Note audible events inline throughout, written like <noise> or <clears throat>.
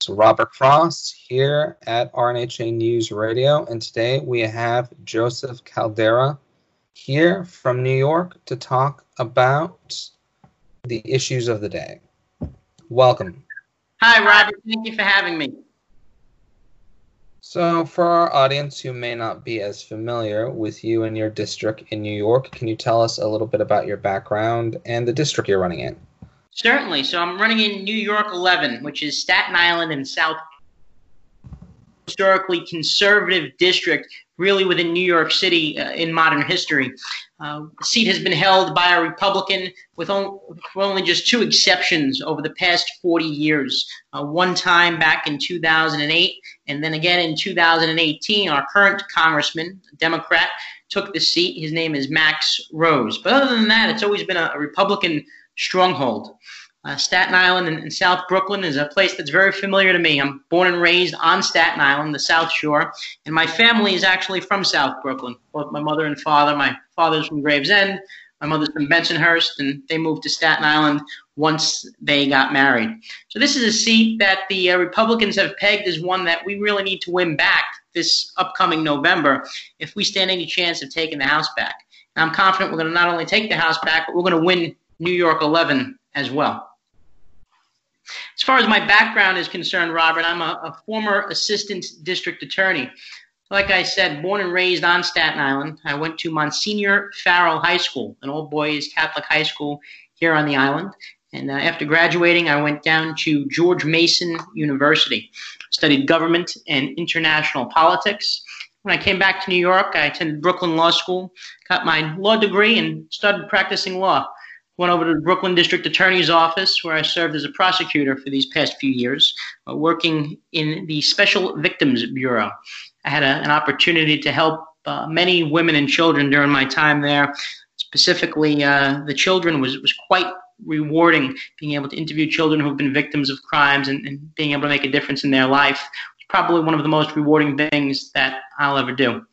So Robert Frost here at RNHA News Radio, and today we have Joseph Calderra here from New York to talk about the issues of the day. Welcome. Hi, Robert. Thank you for having me. So, for our audience who may not be as familiar with you and your district in New York, can you tell us a little bit about your background and the district you're running in? Certainly. So I'm running in New York 11, which is Staten Island and South historically conservative district, really within New York City uh, in modern history. Uh, the seat has been held by a Republican with, on, with only just two exceptions over the past 40 years. Uh, one time back in 2008, and then again in 2018, our current congressman, a Democrat, took the seat. His name is Max Rose. But other than that, it's always been a, a Republican stronghold. Uh, Staten Island and, and, South Brooklyn is a place that's very familiar to me. I'm born and raised on Staten Island, the South Shore, and my family is actually from South Brooklyn. Both my mother and father. My father's from Gravesend, my mother's from Bensonhurst, and they moved to Staten Island once they got married. So this is a seat that the uh, Republicans have pegged as one that we really need to win back this upcoming November if we stand any chance of taking the House back. And I'm confident we're going to not only take the House back, but we're going to win New York 11 as well. As far as my background is concerned, Robert, I'm a, a former assistant district attorney. Like I said, born and raised on Staten Island, I went to Monsignor Farrell High School, an all boys Catholic high school here on the island. And uh, after graduating, I went down to George Mason University, studied government and international politics. When I came back to New York, I attended Brooklyn Law School, got my law degree, and started practicing law went over to the Brooklyn District Attorney's Office, where I served as a prosecutor for these past few years, uh, working in the Special Victims Bureau. I had a, an opportunity to help uh, many women and children during my time there. Specifically, uh, the children was, was quite rewarding being able to interview children who have been victims of crimes and, and being able to make a difference in their life. It's Probably one of the most rewarding things that I'll ever do.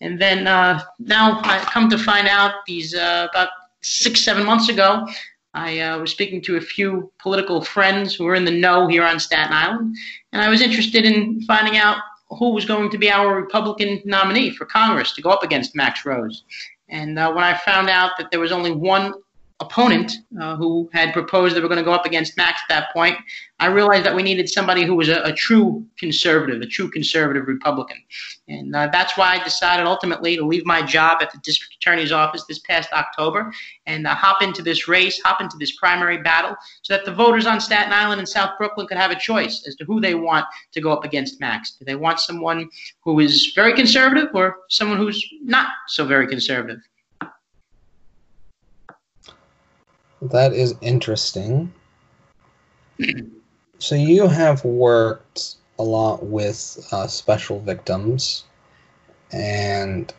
And then uh, now I come to find out these uh, about six, seven months ago, I uh, was speaking to a few political friends who were in the know here on Staten Island, and I was interested in finding out who was going to be our Republican nominee for Congress to go up against Max Rose. And uh, when I found out that there was only one opponent uh, who had proposed they were going to go up against Max at that point, I realized that we needed somebody who was a, a true conservative, a true conservative Republican. And uh, that's why I decided ultimately to leave my job at the district attorney's office this past October and uh, hop into this race, hop into this primary battle, so that the voters on Staten Island and South Brooklyn could have a choice as to who they want to go up against Max. Do they want someone who is very conservative or someone who's not so very conservative? That is interesting. so you have worked a lot with uh, special victims, and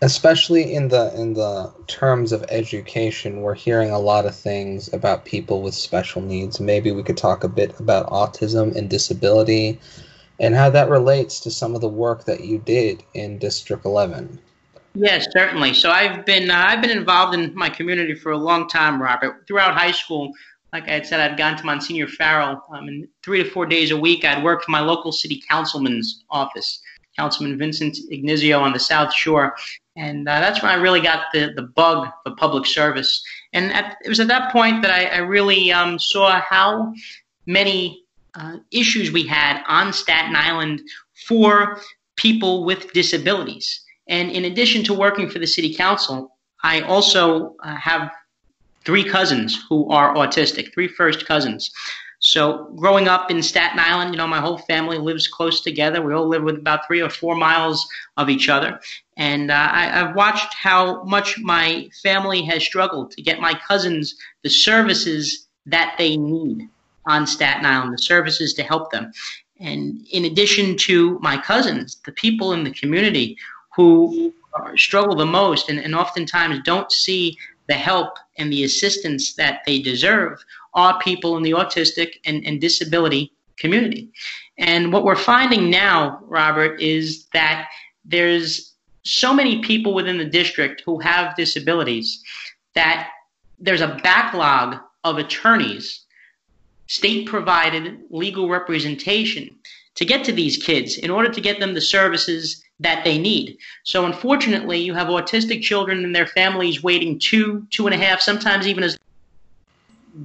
especially in the in the terms of education, we're hearing a lot of things about people with special needs. Maybe we could talk a bit about autism and disability, and how that relates to some of the work that you did in District Eleven. Yes, certainly. So I've been uh, I've been involved in my community for a long time, Robert. Throughout high school, like I had said, I'd gone to Monsignor Farrell, um, and three to four days a week, I'd work for my local city councilman's office, Councilman Vincent Ignizio on the South Shore, and uh, that's when I really got the the bug for public service. And at, it was at that point that I, I really um, saw how many uh, issues we had on Staten Island for people with disabilities. And in addition to working for the city council, I also uh, have three cousins who are autistic, three first cousins. So growing up in Staten Island, you know, my whole family lives close together. We all live with about three or four miles of each other. And uh, I, have watched how much my family has struggled to get my cousins the services that they need on Staten Island, the services to help them. And in addition to my cousins, the people in the community who struggle the most and, and oftentimes don't see the help and the assistance that they deserve are people in the autistic and, and disability community. And what we're finding now, Robert, is that there's so many people within the district who have disabilities that there's a backlog of attorneys state provided legal representation to get to these kids in order to get them the services that they need. So, unfortunately, you have autistic children and their families waiting two, two and a half, sometimes even as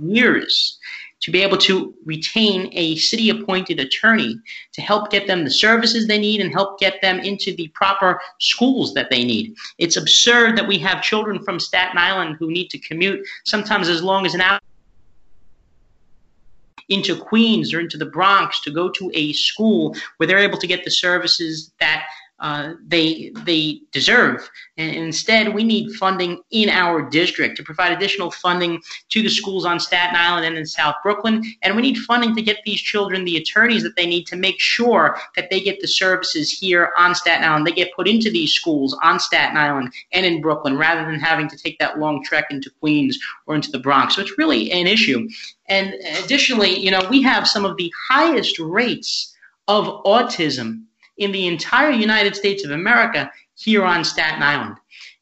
years to be able to retain a city appointed attorney to help get them the services they need and help get them into the proper schools that they need. It's absurd that we have children from Staten Island who need to commute sometimes as long as an hour into Queens or into the Bronx to go to a school where they're able to get the services that uh, they they deserve. And instead, we need funding in our district to provide additional funding to the schools on Staten Island and in South Brooklyn. And we need funding to get these children the attorneys that they need to make sure that they get the services here on Staten Island. They get put into these schools on Staten Island and in Brooklyn rather than having to take that long trek into Queens or into the Bronx. So it's really an issue. And additionally, you know, we have some of the highest rates of autism in the entire United States of America here on Staten Island.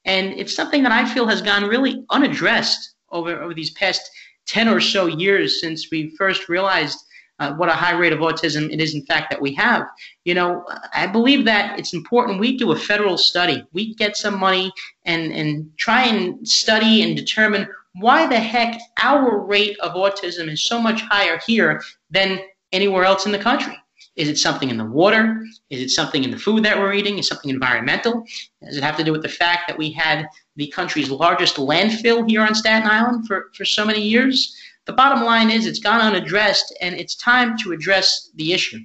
And it's something that I feel has gone really unaddressed over, over these past 10 or so years since we first realized uh, what a high rate of autism it is, in fact, that we have. You know, I believe that it's important we do a federal study. We get some money and, and try and study and determine why the heck our rate of autism is so much higher here than anywhere else in the country. Is it something in the water? Is it something in the food that we're eating? Is something environmental? Does it have to do with the fact that we had the country's largest landfill here on Staten Island for, for so many years? The bottom line is it's gone unaddressed, and it's time to address the issue.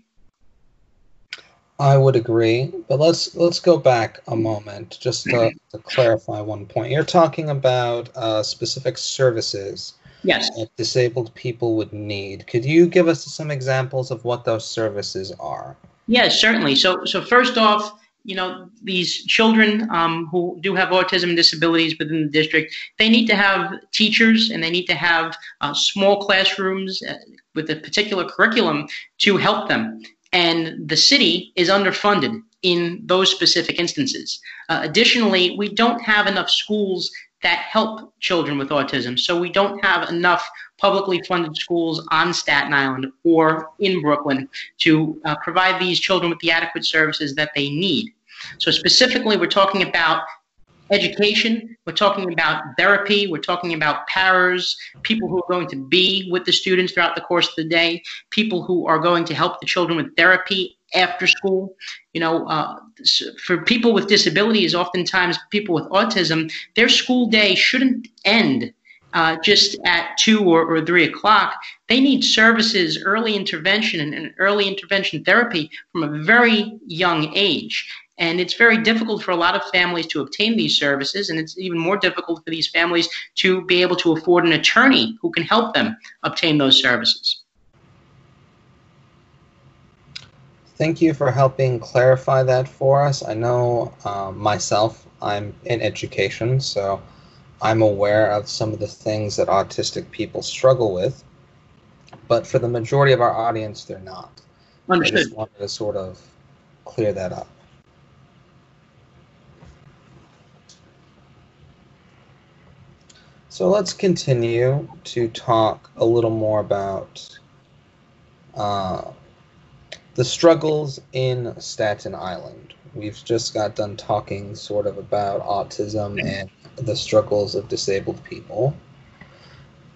I would agree, but let's let's go back a moment just to, to clarify one point. You're talking about uh, specific services yes. that disabled people would need. Could you give us some examples of what those services are? Yes, certainly. So, so first off, you know, these children um, who do have autism and disabilities within the district, they need to have teachers and they need to have uh, small classrooms uh, with a particular curriculum to help them. And the city is underfunded in those specific instances. Uh, additionally, we don't have enough schools that help children with autism. So we don't have enough publicly funded schools on Staten Island or in Brooklyn to uh, provide these children with the adequate services that they need. So specifically, we're talking about education, we're talking about therapy, we're talking about paras, people who are going to be with the students throughout the course of the day, people who are going to help the children with therapy after school. You know, uh, for people with disabilities, oftentimes people with autism, their school day shouldn't end uh, just at two or, or, three o'clock. They need services, early intervention, and, and early intervention therapy from a very young age. And it's very difficult for a lot of families to obtain these services, and it's even more difficult for these families to be able to afford an attorney who can help them obtain those services. Thank you for helping clarify that for us. I know uh, myself, I'm in education, so I'm aware of some of the things that autistic people struggle with, but for the majority of our audience, they're not. Understood. I just wanted to sort of clear that up. So let's continue to talk a little more about uh, the struggles in Staten Island. We've just got done talking sort of about autism and the struggles of disabled people.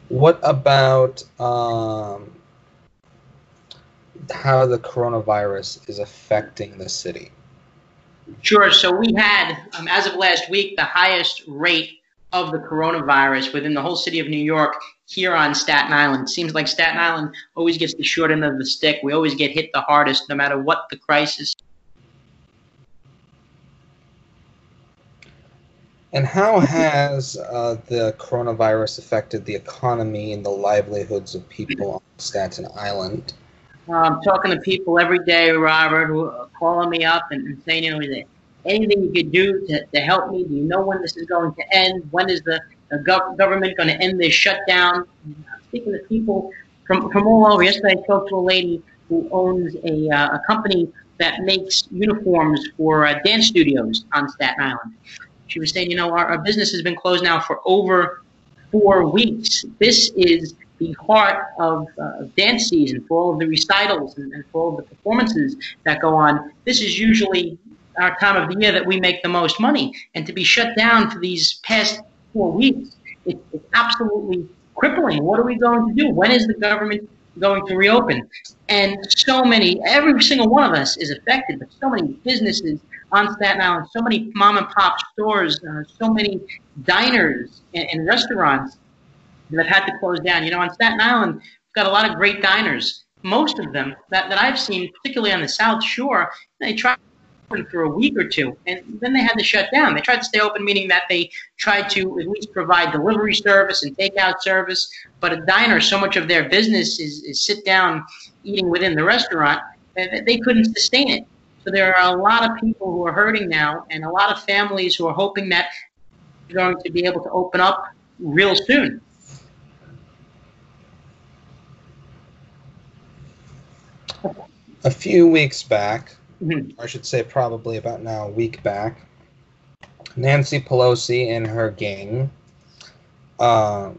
What about um, how the coronavirus is affecting the city? Sure. So we had, um, as of last week, the highest rate of the coronavirus within the whole city of New York here on Staten Island. It seems like Staten Island always gets the short end of the stick. We always get hit the hardest, no matter what the crisis. And how has uh, the coronavirus affected the economy and the livelihoods of people on Staten Island? I'm talking to people every day, Robert, who are calling me up and, and saying, you know, anything you could do to, to help me? Do you know when this is going to end? When is the, the gov- government going to end this shutdown? I'm speaking to people from, from all over. Yesterday, I spoke to a lady who owns a, uh, a company that makes uniforms for uh, dance studios on Staten Island. She was saying, you know, our, our business has been closed now for over four weeks. This is the heart of uh, dance season for all of the recitals and, and for all of the performances that go on. This is usually our time of the year that we make the most money. And to be shut down for these past four weeks, it, it's absolutely crippling. What are we going to do? When is the government going to reopen? And so many, every single one of us is affected, but so many businesses on Staten Island, so many mom and pop stores, uh, so many diners and, and restaurants that have had to close down. You know, on Staten Island, we've got a lot of great diners. Most of them that, that I've seen, particularly on the South Shore, they try for a week or two, and then they had to shut down. They tried to stay open, meaning that they tried to at least provide delivery service and takeout service. But a diner, so much of their business is, is sit down eating within the restaurant, they couldn't sustain it. So there are a lot of people who are hurting now, and a lot of families who are hoping that they're going to be able to open up real soon. A few weeks back, mm-hmm. I should say probably about now a week back, Nancy Pelosi and her gang uh,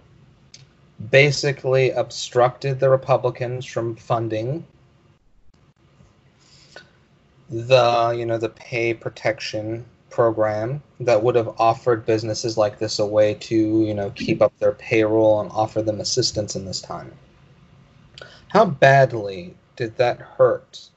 basically obstructed the Republicans from funding the you know the pay protection program that would have offered businesses like this a way to you know keep up their payroll and offer them assistance in this time. How badly did that hurt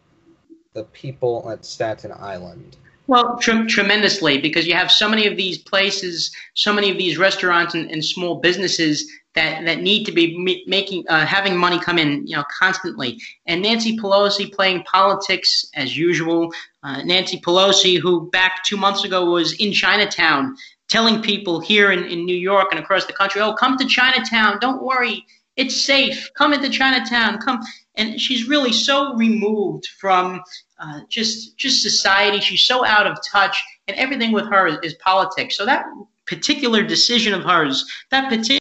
the people at Staten Island? Well, tre- tremendously, because you have so many of these places, so many of these restaurants and, and small businesses that, that need to be making uh, having money come in, you know, constantly. And Nancy Pelosi playing politics as usual. Uh, Nancy Pelosi, who back two months ago was in Chinatown, telling people here in, in New York and across the country, "Oh, come to Chinatown. Don't worry, it's safe. Come into Chinatown. Come." And she's really so removed from uh, just just society. She's so out of touch, and everything with her is, is politics. So that particular decision of hers, that particular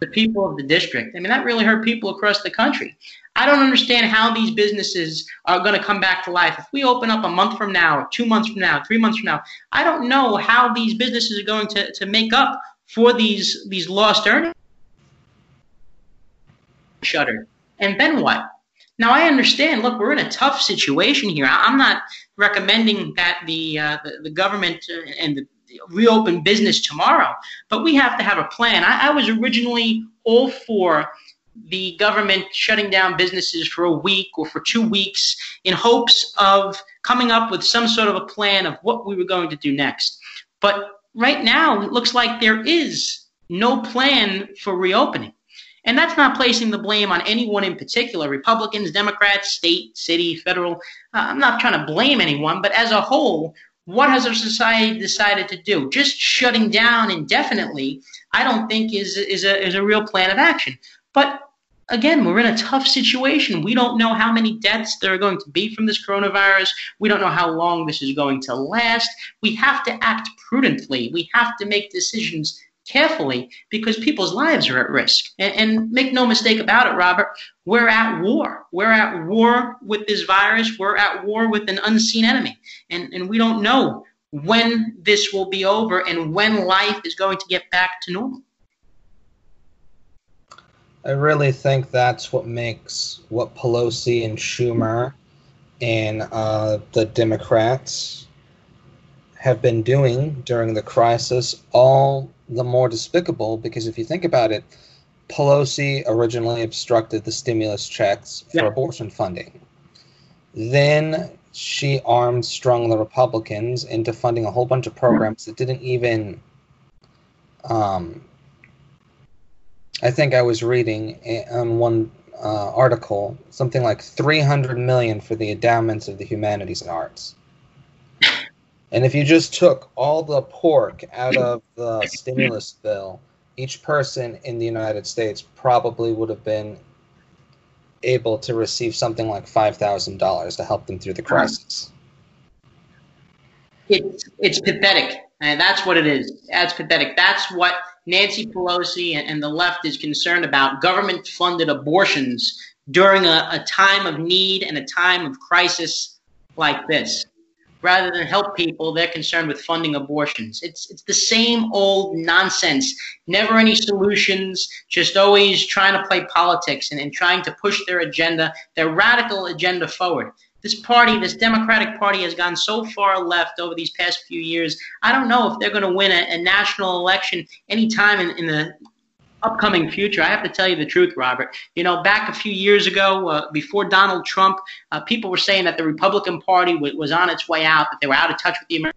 the people of the district. I mean, that really hurt people across the country. I don't understand how these businesses are going to come back to life. If we open up a month from now, or two months from now, three months from now, I don't know how these businesses are going to, to make up for these these lost earnings. Shuttered. And then what? Now I understand. Look, we're in a tough situation here. I'm not recommending that the uh, the, the, government uh, and the reopen business tomorrow, but we have to have a plan. I, I was originally all for the government shutting down businesses for a week or for two weeks in hopes of coming up with some sort of a plan of what we were going to do next. But right now, it looks like there is no plan for reopening. And that's not placing the blame on anyone in particular Republicans, Democrats, state, city, federal. Uh, I'm not trying to blame anyone, but as a whole, what has our society decided to do? Just shutting down indefinitely, I don't think is, is, a, is a real plan of action. But again, we're in a tough situation. We don't know how many deaths there are going to be from this coronavirus. We don't know how long this is going to last. We have to act prudently. We have to make decisions carefully because people's lives are at risk. And, and, make no mistake about it, Robert, we're at war. We're at war with this virus. We're at war with an unseen enemy. And, and we don't know when this will be over and when life is going to get back to normal. I really think that's what makes what Pelosi and Schumer and uh, the Democrats have been doing during the crisis all the more despicable because if you think about it, Pelosi originally obstructed the stimulus checks for yeah. abortion funding. Then she armed strung the Republicans into funding a whole bunch of programs that didn't even. Um, I think I was reading on one uh, article something like 300 million for the endowments of the humanities and arts. And if you just took all the pork out of the stimulus bill, each person in the United States probably would have been able to receive something like $5,000 to help them through the crisis. It's, it's pathetic. And that's what it is. That's pathetic. That's what Nancy Pelosi and, the left is concerned about government funded abortions during a, a time of need and a time of crisis like this. Rather than help people, they're concerned with funding abortions. It's it's the same old nonsense. Never any solutions, just always trying to play politics and, and trying to push their agenda, their radical agenda forward. This party, this Democratic Party, has gone so far left over these past few years. I don't know if they're going to win a, a national election anytime in, in the upcoming future. I have to tell you the truth, Robert. You know, back a few years ago, uh, before Donald Trump, uh, people were saying that the Republican Party w- was on its way out, that they were out of touch with the American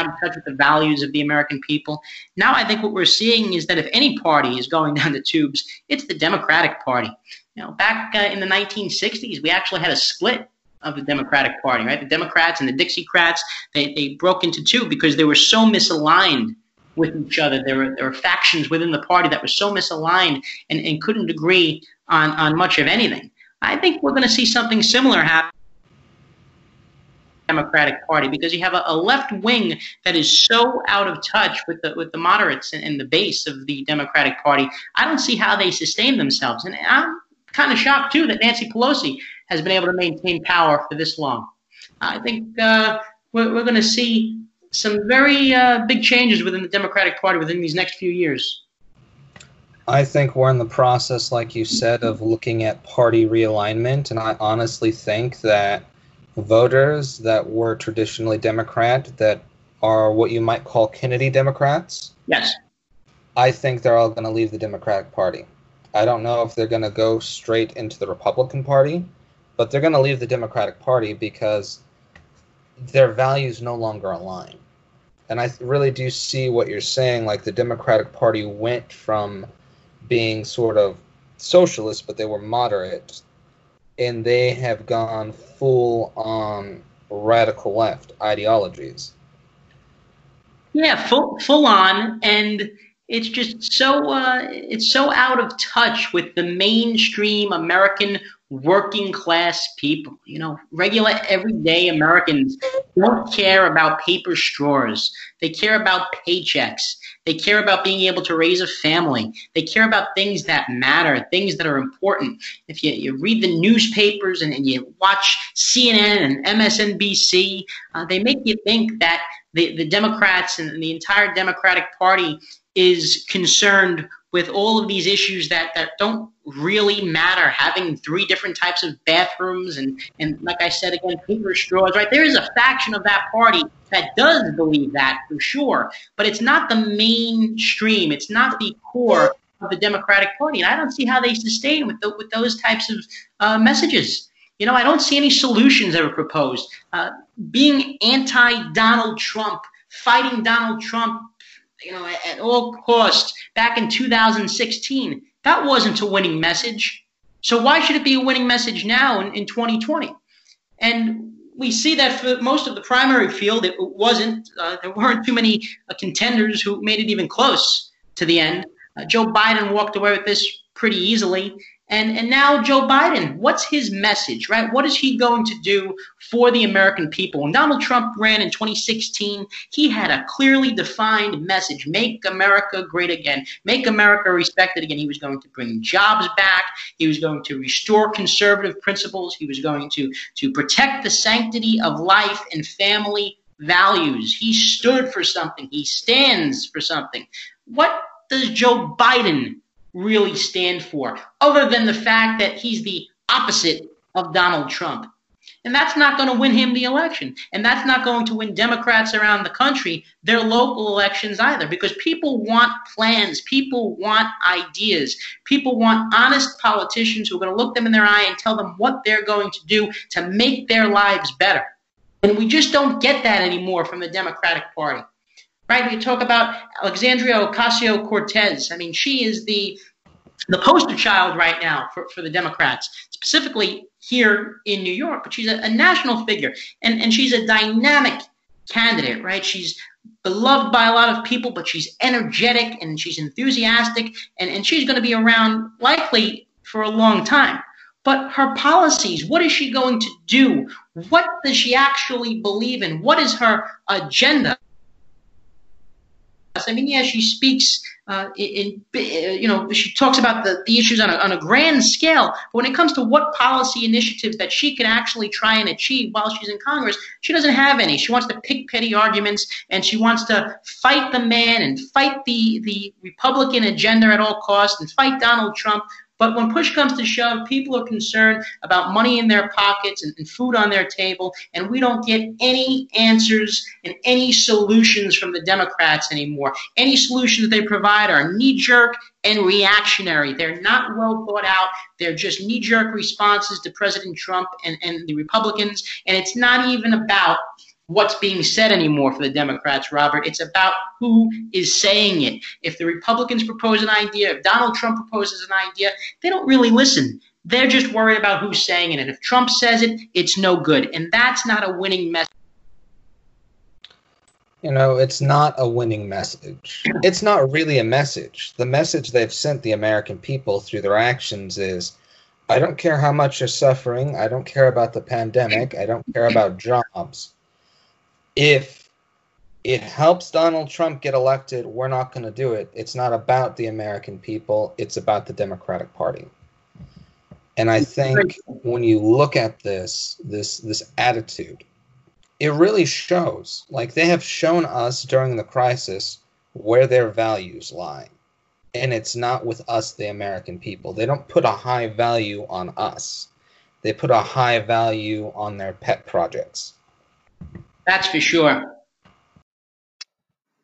out of touch with the values of the American people. Now I think what we're seeing is that if any party is going <laughs> down the tubes, it's the Democratic Party. You know, back uh, in the 1960s, we actually had a split of the Democratic Party, right? The Democrats and the Dixiecrats, they, they broke into two because they were so misaligned with each other. There were, there were factions within the party that were so misaligned and, and couldn't agree on, on much of anything. I think we're going to see something similar happen. Democratic Party because you have a, a, left wing that is so out of touch with the with the moderates and, and, the base of the Democratic Party. I don't see how they sustain themselves, and I'm kind of shocked too that Nancy Pelosi has been able to maintain power for this long. I think uh, we're, we're going to see some very uh, big changes within the Democratic Party within these next few years. I think we're in the process, like you said, of looking at party realignment, and I honestly think that voters that were traditionally Democrat, that are what you might call Kennedy Democrats, yes, I think they're all going to leave the Democratic Party. I don't know if they're going to go straight into the Republican Party, but they're going to leave the Democratic Party because their values no longer align. And I really do see what you're saying. Like the Democratic Party went from being sort of socialist, but they were moderate, and they have gone full on radical left ideologies. Yeah, full full on, and it's just so uh, it's so out of touch with the mainstream American working class people. You know, regular everyday Americans don't care about paper straws. They care about paychecks. They care about being able to raise a family. They care about things that matter, things that are important. If you, you read the newspapers and, and you watch CNN and MSNBC, uh, they make you think that the, the Democrats and the entire Democratic Party is concerned with all of these issues that, that don't really matter, having three different types of bathrooms and, and like I said again, paper straws, right? There is a faction of that party that does believe that for sure, but it's not the mainstream. It's not the core of the Democratic Party. And I don't see how they sustain with, the, with those types of uh, messages. You know, I don't see any solutions ever proposed. Uh, being anti Donald Trump, fighting Donald Trump you know, at, at all costs back in 2016. That wasn't a winning message. So why should it be a winning message now in, in 2020? And we see that for most of the primary field, it wasn't. Uh, there weren't too many uh, contenders who made it even close to the end. Uh, Joe Biden walked away with this pretty easily. And, and now Joe Biden, what's his message, right? What is he going to do for the American people? When Donald Trump ran in 2016, he had a clearly defined message make America great again, make America respected again. He was going to bring jobs back, he was going to restore conservative principles, he was going to, to protect the sanctity of life and family values. He stood for something, he stands for something. What does Joe Biden really stand for, other than the fact that he's the opposite of Donald Trump. And that's not going to win him the election. And that's not going to win Democrats around the country their local elections either, because people want plans. People want ideas. People want honest politicians who are going to look them in their eye and tell them what they're going to do to make their lives better. And we just don't get that anymore from the Democratic Party right? We talk about Alexandria Ocasio Cortez. I mean, she is the the poster child right now for, for the Democrats, specifically here in New York, but she's a, a national figure and, and she's a dynamic candidate, right? She's beloved by a lot of people, but she's energetic and she's enthusiastic and, and she's going to be around likely for a long time. But her policies, what is she going to do? What does she actually believe in? What is her agenda? I mean, yeah, she speaks uh, in, in, you know, she talks about the, the issues on a, on a grand scale. But when it comes to what policy initiatives that she can actually try and achieve while she's in Congress, she doesn't have any. She wants to pick petty arguments and she wants to fight the man and fight the, the Republican agenda at all costs and fight Donald Trump but when push comes to shove, people are concerned about money in their pockets and, and, food on their table, and we don't get any answers and any solutions from the Democrats anymore. Any solutions they provide are knee jerk and reactionary. They're not well thought out. They're just knee jerk responses to President Trump and, and the Republicans, and it's not even about what's being said anymore for the Democrats, Robert. It's about who is saying it. If the Republicans propose an idea, if Donald Trump proposes an idea, they don't really listen. They're just worried about who's saying it. And if Trump says it, it's no good. And that's not a winning message. You know, it's not a winning message. It's not really a message. The message they've sent the American people through their actions is I don't care how much you're suffering. I don't care about the pandemic. I don't care about jobs if it helps Donald Trump get elected, we're not going to do it. It's not about the American people, it's about the Democratic Party. And I think when you look at this this this attitude, it really shows. Like they have shown us during the crisis where their values lie. And it's not with us the American people. They don't put a high value on us. They put a high value on their pet projects. That's for sure.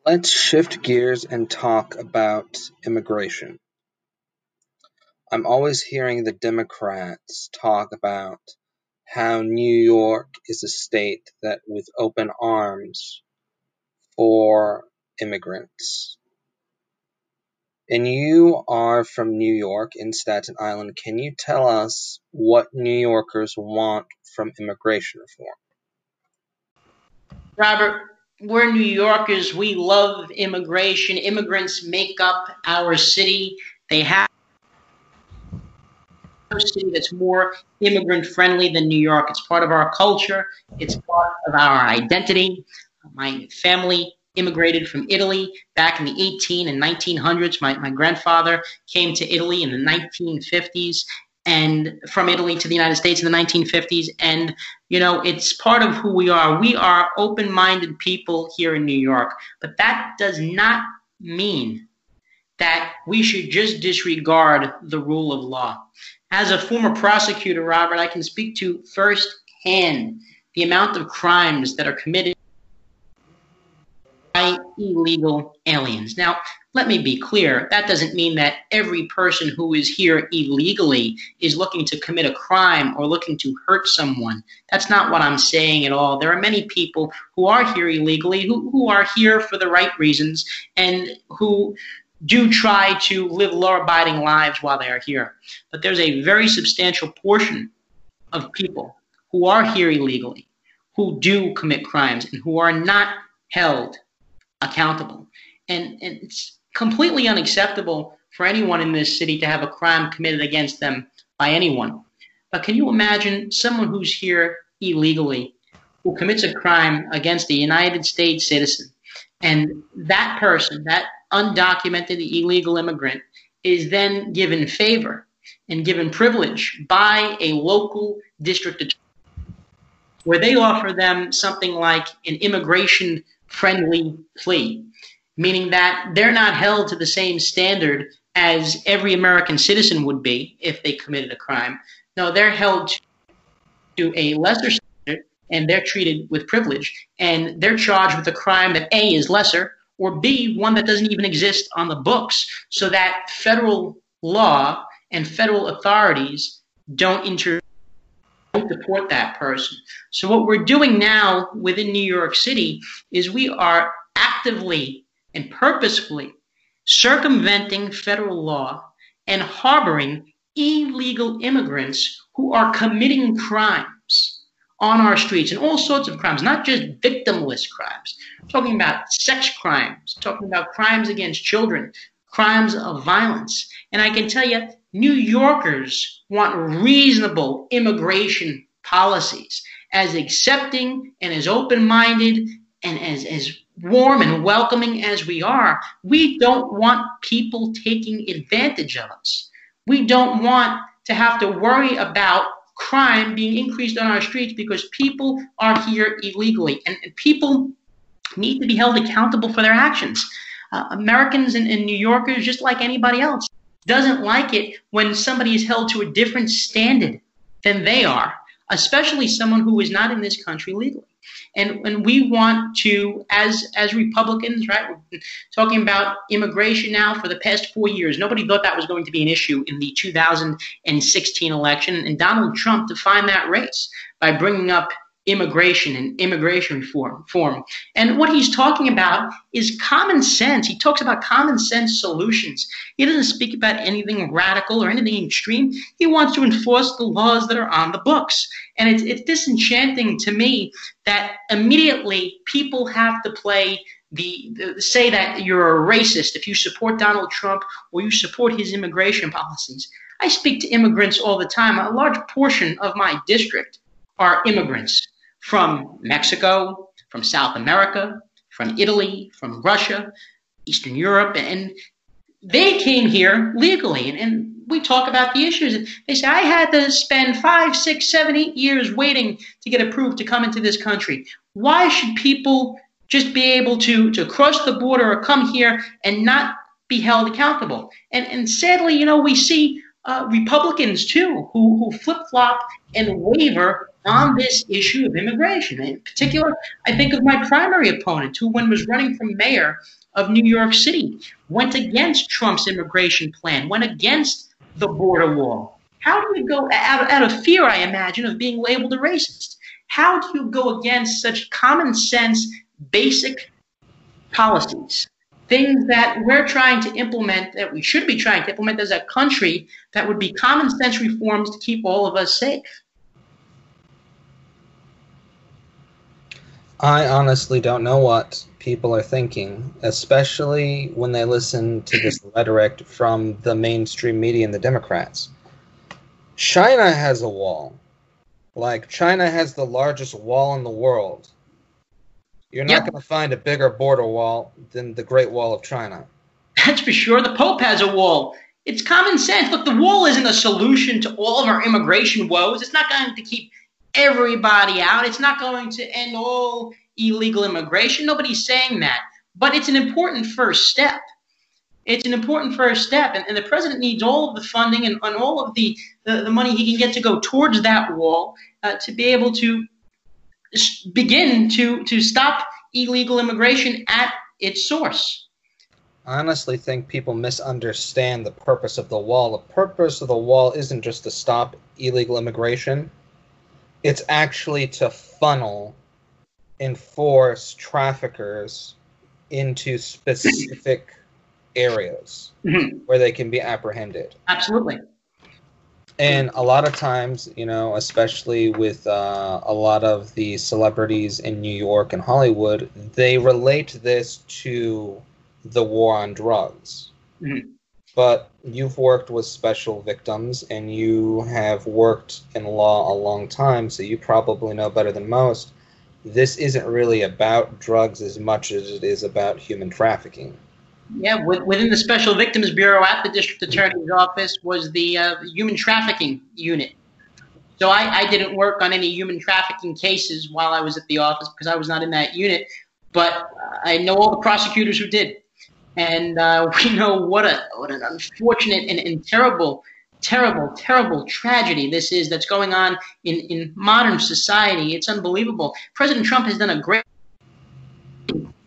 Let's shift gears and talk about immigration. I'm always hearing the Democrats talk about how New York is a state that with open arms for immigrants. And you are from New York in Staten Island. Can you tell us what New Yorkers want from immigration reform? Robert, we're New Yorkers. We love immigration. Immigrants make up our city. They have a city that's more immigrant friendly than New York. It's part of our culture, it's part of our identity. My family immigrated from Italy back in the 18 and 1900s. My, my grandfather came to Italy in the 1950s and from Italy to the United States in the 1950s. And, you know, it's part of who we are. We are open minded people here in New York. But that does not mean that we should just disregard the rule of law. As a former prosecutor, Robert, I can speak to firsthand the amount of crimes that are committed illegal aliens. Now, let me be clear that doesn't mean that every person who is here illegally is looking to commit a crime or looking to hurt someone. That's not what I'm saying at all. There are many people who are here illegally, who, who are here for the right reasons, and who do try to live law abiding lives while they are here. But there's a very substantial portion of people who are here illegally, who do commit crimes, and who are not held accountable. And, and it's completely unacceptable for anyone in this city to have a crime committed against them by anyone. But can you imagine someone who's here illegally who commits a crime against a United States citizen, and that person, that undocumented illegal immigrant, is then given favor and given privilege by a local district attorney where they offer them something like an immigration friendly plea meaning that they're not held to the same standard as every American citizen would be if they committed a crime. No, they're held to a lesser standard and they're treated with privilege. And they're charged with a crime that A is lesser or B, one that doesn't even exist on the books, so that federal law and federal authorities don't intervene deport that person. So what we're doing now within New York City is we are actively and purposefully circumventing federal law and harboring illegal immigrants who are committing crimes on our streets and all sorts of crimes, not just victimless crimes. I'm talking about sex crimes, talking about crimes against children, crimes of violence. And I can tell you, New Yorkers want reasonable immigration policies as accepting and as open minded and as, as warm and welcoming as we are, we don't want people taking advantage of us. We don't want to have to worry about crime being increased on our streets because people are here illegally. And, and people need to be held accountable for their actions. Uh, Americans and, and New Yorkers, just like anybody else, doesn't like it when somebody is held to a different standard than they are, especially someone who is not in this country legally. And, and we want to, as as Republicans, right? Been talking about immigration now for the past four years. Nobody thought that was going to be an issue in the 2016 election, and Donald Trump defined that race by bringing up immigration and immigration reform. Form. And what he's talking about is common sense. He talks about common sense solutions. He doesn't speak about anything radical or anything extreme. He wants to enforce the laws that are on the books. And it's, it's disenchanting to me that immediately people have to play the, the, say that you're a racist if you support Donald Trump or you support his immigration policies. I speak to immigrants all the time. A large portion of my district are immigrants from Mexico, from South America, from Italy, from Russia, Eastern Europe, and they came here legally. And, and we talk about the issues. They say, I had to spend five, six, seven, eight years waiting to get approved to come into this country. Why should people just be able to, to cross the border or come here and not be held accountable? And, and sadly, you know, we see uh, Republicans too who, who flip flop and waver on this issue of immigration. In particular, I think of my primary opponent, who, when was running for mayor of New York City, went against Trump's immigration plan, went against the border wall. How do you go out, out of fear, I imagine, of being labeled a racist? How do you go against such common sense, basic policies? Things that we're trying to implement, that we should be trying to implement as a country, that would be common sense reforms to keep all of us safe. I honestly don't know what people are thinking, especially when they listen to this <clears throat> rhetoric from the mainstream media and the Democrats. China has a wall. Like, China has the largest wall in the world. You're not yep. going to find a bigger border wall than the Great Wall of China. That's for sure. The Pope has a wall. It's common sense. Look, the wall isn't a solution to all of our immigration woes. It's not going to keep everybody out. It's not going to end all illegal immigration. Nobody's saying that. But it's an important first step. It's an important first step. And, and the president needs all of the funding and, and all of the, the, the, money he can get to go towards that wall uh, to be able to begin to, to stop illegal immigration at its source. I honestly think people misunderstand the purpose of the wall. The purpose of the wall isn't just to stop illegal immigration, it's actually to funnel and force traffickers into specific <clears throat> areas mm-hmm. where they can be apprehended. Absolutely. And a lot of times, you know, especially with uh, a lot of the celebrities in New York and Hollywood, they relate this to the war on drugs. Mm-hmm but you've worked with special victims and you have worked in law a long time, so you probably know better than most. This isn't really about drugs as much as it is about human trafficking. Yeah, within the Special Victims Bureau at the District Attorney's Office was the uh, human trafficking unit. So I, I, didn't work on any human trafficking cases while I was at the office because I was not in that unit, but I know all the prosecutors who did and uh, <laughs> we know what a what an unfortunate and, and terrible terrible, terrible tragedy this is that's going on in, in modern society. It's unbelievable. President Trump has done a great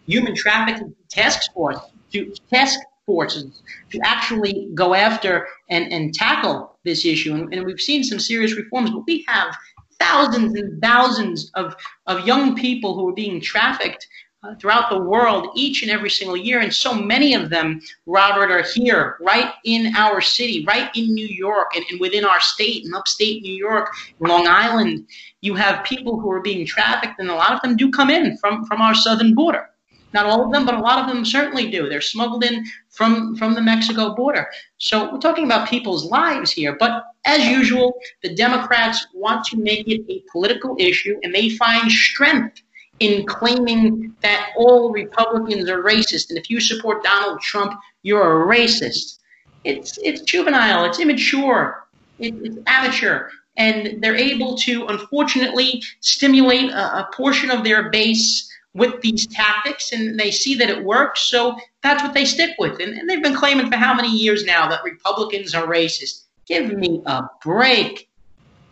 human trafficking task force to task forces to actually go after and, and tackle this issue. And, and we've seen some serious reforms, but we have thousands and thousands of, of young people who are being trafficked uh, throughout the world each and every single year. And so many of them, Robert, are here, right in our city, right in New York, and, and within our state, in upstate New York, Long Island. You have people who are being trafficked, and a lot of them do come in from, from our southern border. Not all of them, but a lot of them certainly do. They're smuggled in from, from the Mexico border. So we're talking about people's lives here. But as usual, the Democrats want to make it a political issue, and they find strength in claiming that all Republicans are racist, and if you support Donald Trump, you're a racist. It's it's juvenile. It's immature. It, it's amateur, and they're able to, unfortunately, stimulate a, a portion of their base with these tactics and they see that it works, so that's what they stick with. And, and, they've been claiming for how many years now that Republicans are racist? Give me a break.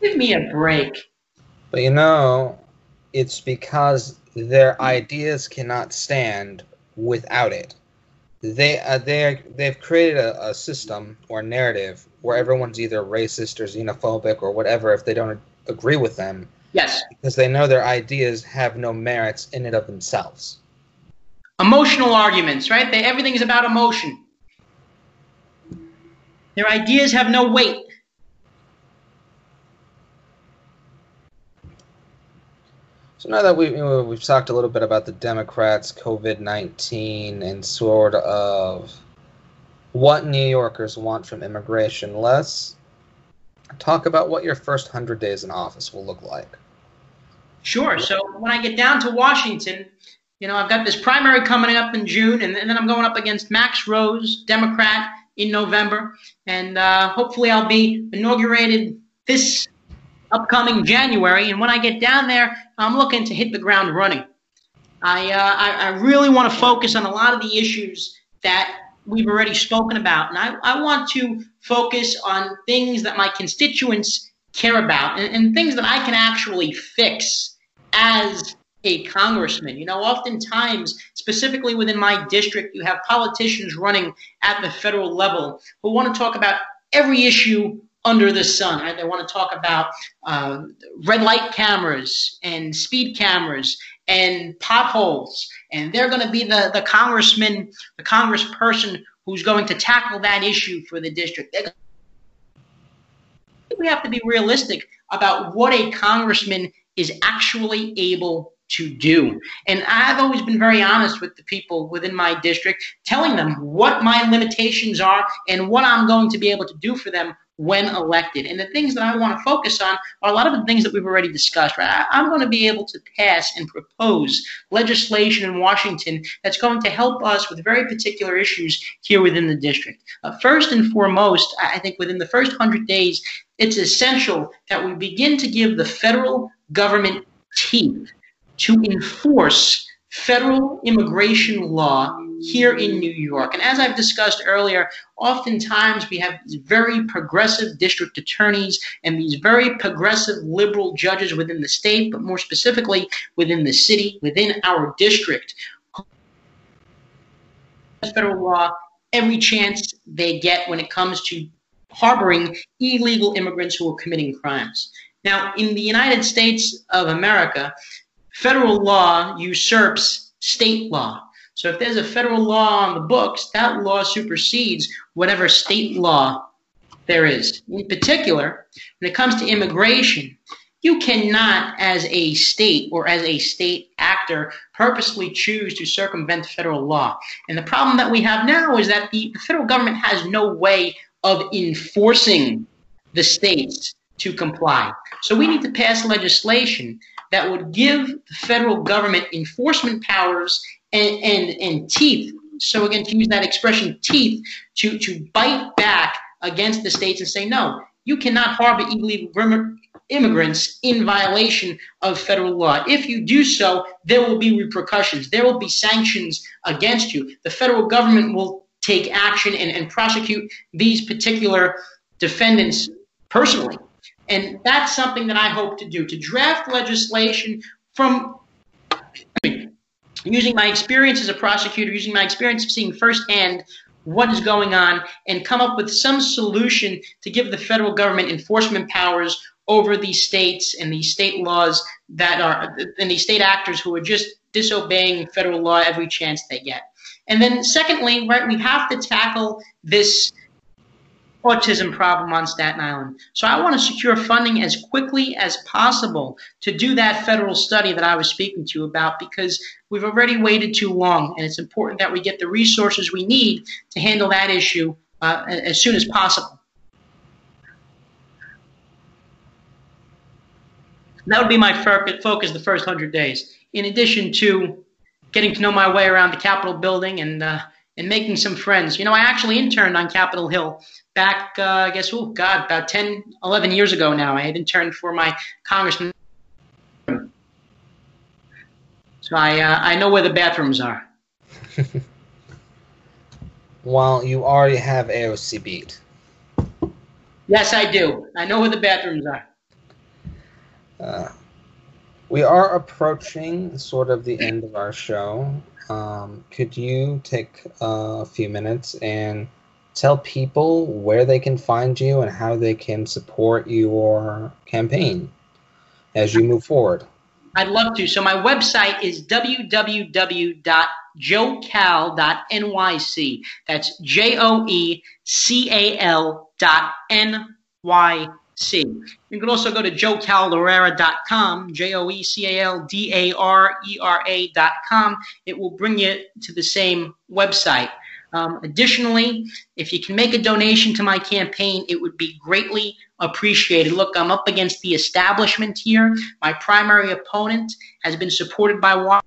Give me a break. But you know, it's because their ideas cannot stand without it. They uh, they they've created a, a system or a narrative where everyone's either racist or xenophobic or whatever if they don't agree with them. Yes. Because they know their ideas have no merits in and of themselves. Emotional arguments, right? They, everything is about emotion. Their ideas have no weight. So now that we we've talked a little bit about the Democrats, COVID nineteen, and sort of what New Yorkers want from immigration, let's talk about what your first hundred days in office will look like. Sure. So when I get down to Washington, you know, I've got this primary coming up in June, and, then I'm going up against Max Rose, Democrat, in November, and uh, hopefully I'll be inaugurated this upcoming January. And when I get down there, I'm looking to hit the ground running. I, uh, I, I, really want to focus on a lot of the issues that we've already spoken about. And I, I want to focus on things that my constituents care about and, and things that I can actually fix as a congressman. You know, oftentimes, specifically within my district, you have politicians running at the federal level who want to talk about every issue under the sun. Right? They want to talk about uh, red light cameras and speed cameras and potholes, and they're going to be the the congressman, the congressperson who's going to tackle that issue for the district. They're we have to be realistic about what a congressman is actually able to do. And I've always been very honest with the people within my district, telling them what my limitations are and what I'm going to be able to do for them when elected. And the things that I want to focus on are a lot of the things that we've already discussed, right? I, am going to be able to pass and propose legislation in Washington that's going to help us with very particular issues here within the district. Uh, first and foremost, I think within the first 100 days, it's essential that we begin to give the federal government teeth to enforce federal immigration law here in New York. And as I've discussed earlier, oftentimes we have very progressive district attorneys and these very progressive liberal judges within the state, but more specifically within the city, within our district. Federal law every chance they get when it comes to harboring illegal immigrants who are committing crimes. Now, in the United States of America, federal law usurps state law. So if there's a federal law on the books, that law supersedes whatever state law there is. In particular, when it comes to immigration, you cannot, as a state or as a state actor, purposely choose to circumvent federal law. And the problem that we have now is that the, federal government has no way of enforcing the states to comply. So we need to pass legislation that would give the federal government enforcement powers and, and, and teeth. So again, to use that expression, teeth, to, to bite back against the states and say, no, you cannot harbor illegal immigrants in violation of federal law. If you do so, there will be repercussions. There will be sanctions against you. The federal government will take action and, and prosecute these particular defendants personally. And that's something that I hope to do to draft legislation from using my experience as a prosecutor, using my experience of seeing firsthand what is going on, and come up with some solution to give the federal government enforcement powers over these states and these state laws that are, and these state actors who are just disobeying federal law every chance they get. And then, secondly, right, we have to tackle this autism problem on Staten Island. So I want to secure funding as quickly as possible to do that federal study that I was speaking to you about because we've already waited too long, and it's important that we get the resources we need to handle that issue uh, as soon as possible. That would be my focus the first 100 days, in addition to getting to know my way around the Capitol building and, uh, and making some friends. You know, I actually interned on Capitol Hill back, uh, I guess, oh, God, about 10, 11 years ago now. I had interned for my congressman. So I, uh, I know where the bathrooms are. <laughs> well, you already have AOC beat. Yes, I do. I know where the bathrooms are. Uh, we are approaching sort of the end of our show. Um, could you take uh, a few minutes and tell people where they can find you and how they can support your campaign as you move forward? I'd love to. So my website is www.joecal.nyc. That's J O E C A L dot N Y C. You can also go to joecaldarera.com, J O E C A L D A R E R A.com. It will bring you to the same website. Um, additionally, if you can make a donation to my campaign, it would be greatly appreciated. Look, I'm up against the establishment here. My primary opponent has been supported by Washington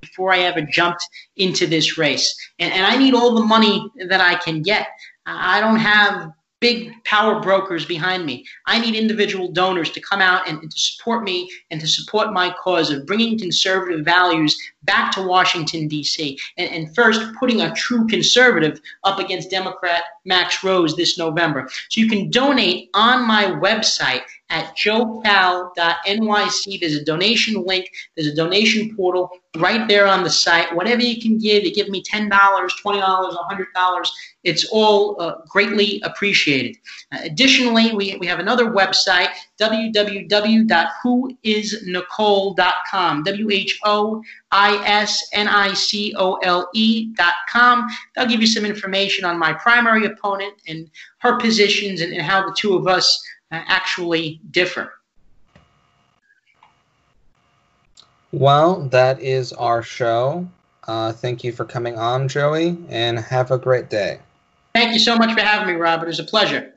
before I ever jumped into this race. And, and I need all the money that I can get. I don't have big power brokers behind me. I need individual donors to come out and, and, to support me and to support my cause of bringing conservative values back to Washington, D.C. And, and first, putting a true conservative up against Democrat Max Rose this November. So you can donate on my website at joecal.nyc. There's a donation link, there's a donation portal right there on the site. Whatever you can give, you give me $10, $20, $100. It's all uh, greatly appreciated. Uh, additionally, we, we have another website, www.whoisnicole.com, W H O I S N I C O L E.com. That'll give you some information on my primary opponent and her positions and, and how the two of us actually differ. Well, that is our show. Uh, thank you for coming on, Joey, and have a great day. Thank you so much for having me, Robert. It was a pleasure.